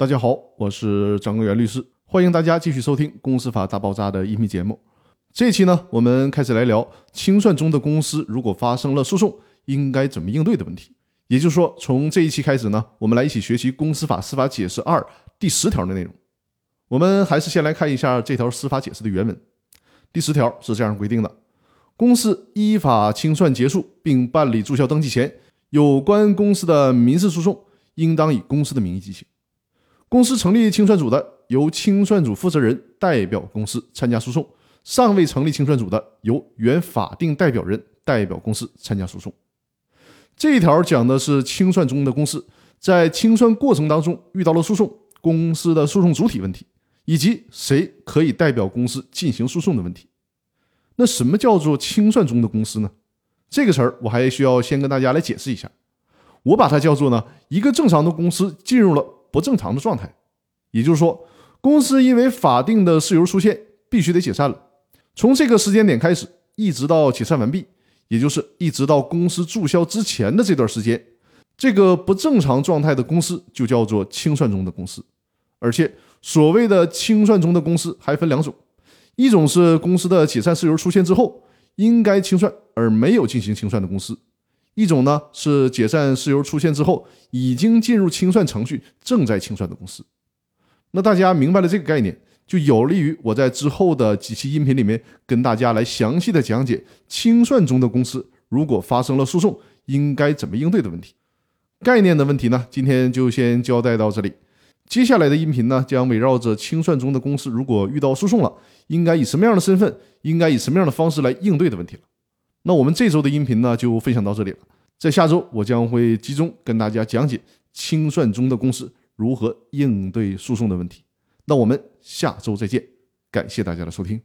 大家好，我是张根源律师，欢迎大家继续收听《公司法大爆炸》的音频节目。这期呢，我们开始来聊清算中的公司如果发生了诉讼，应该怎么应对的问题。也就是说，从这一期开始呢，我们来一起学习《公司法司法解释二》第十条的内容。我们还是先来看一下这条司法解释的原文。第十条是这样规定的：公司依法清算结束并办理注销登记前，有关公司的民事诉讼应当以公司的名义进行。公司成立清算组的，由清算组负责人代表公司参加诉讼；尚未成立清算组的，由原法定代表人代表公司参加诉讼。这一条讲的是清算中的公司在清算过程当中遇到了诉讼，公司的诉讼主体问题，以及谁可以代表公司进行诉讼的问题。那什么叫做清算中的公司呢？这个词儿我还需要先跟大家来解释一下，我把它叫做呢一个正常的公司进入了。不正常的状态，也就是说，公司因为法定的事由出现，必须得解散了。从这个时间点开始，一直到解散完毕，也就是一直到公司注销之前的这段时间，这个不正常状态的公司就叫做清算中的公司。而且，所谓的清算中的公司还分两种：一种是公司的解散事由出现之后应该清算而没有进行清算的公司。一种呢是解散事由出现之后已经进入清算程序、正在清算的公司。那大家明白了这个概念，就有利于我在之后的几期音频里面跟大家来详细的讲解清算中的公司如果发生了诉讼应该怎么应对的问题。概念的问题呢，今天就先交代到这里。接下来的音频呢，将围绕着清算中的公司如果遇到诉讼了，应该以什么样的身份、应该以什么样的方式来应对的问题了。那我们这周的音频呢，就分享到这里了。在下周，我将会集中跟大家讲解清算中的公司如何应对诉讼的问题。那我们下周再见，感谢大家的收听。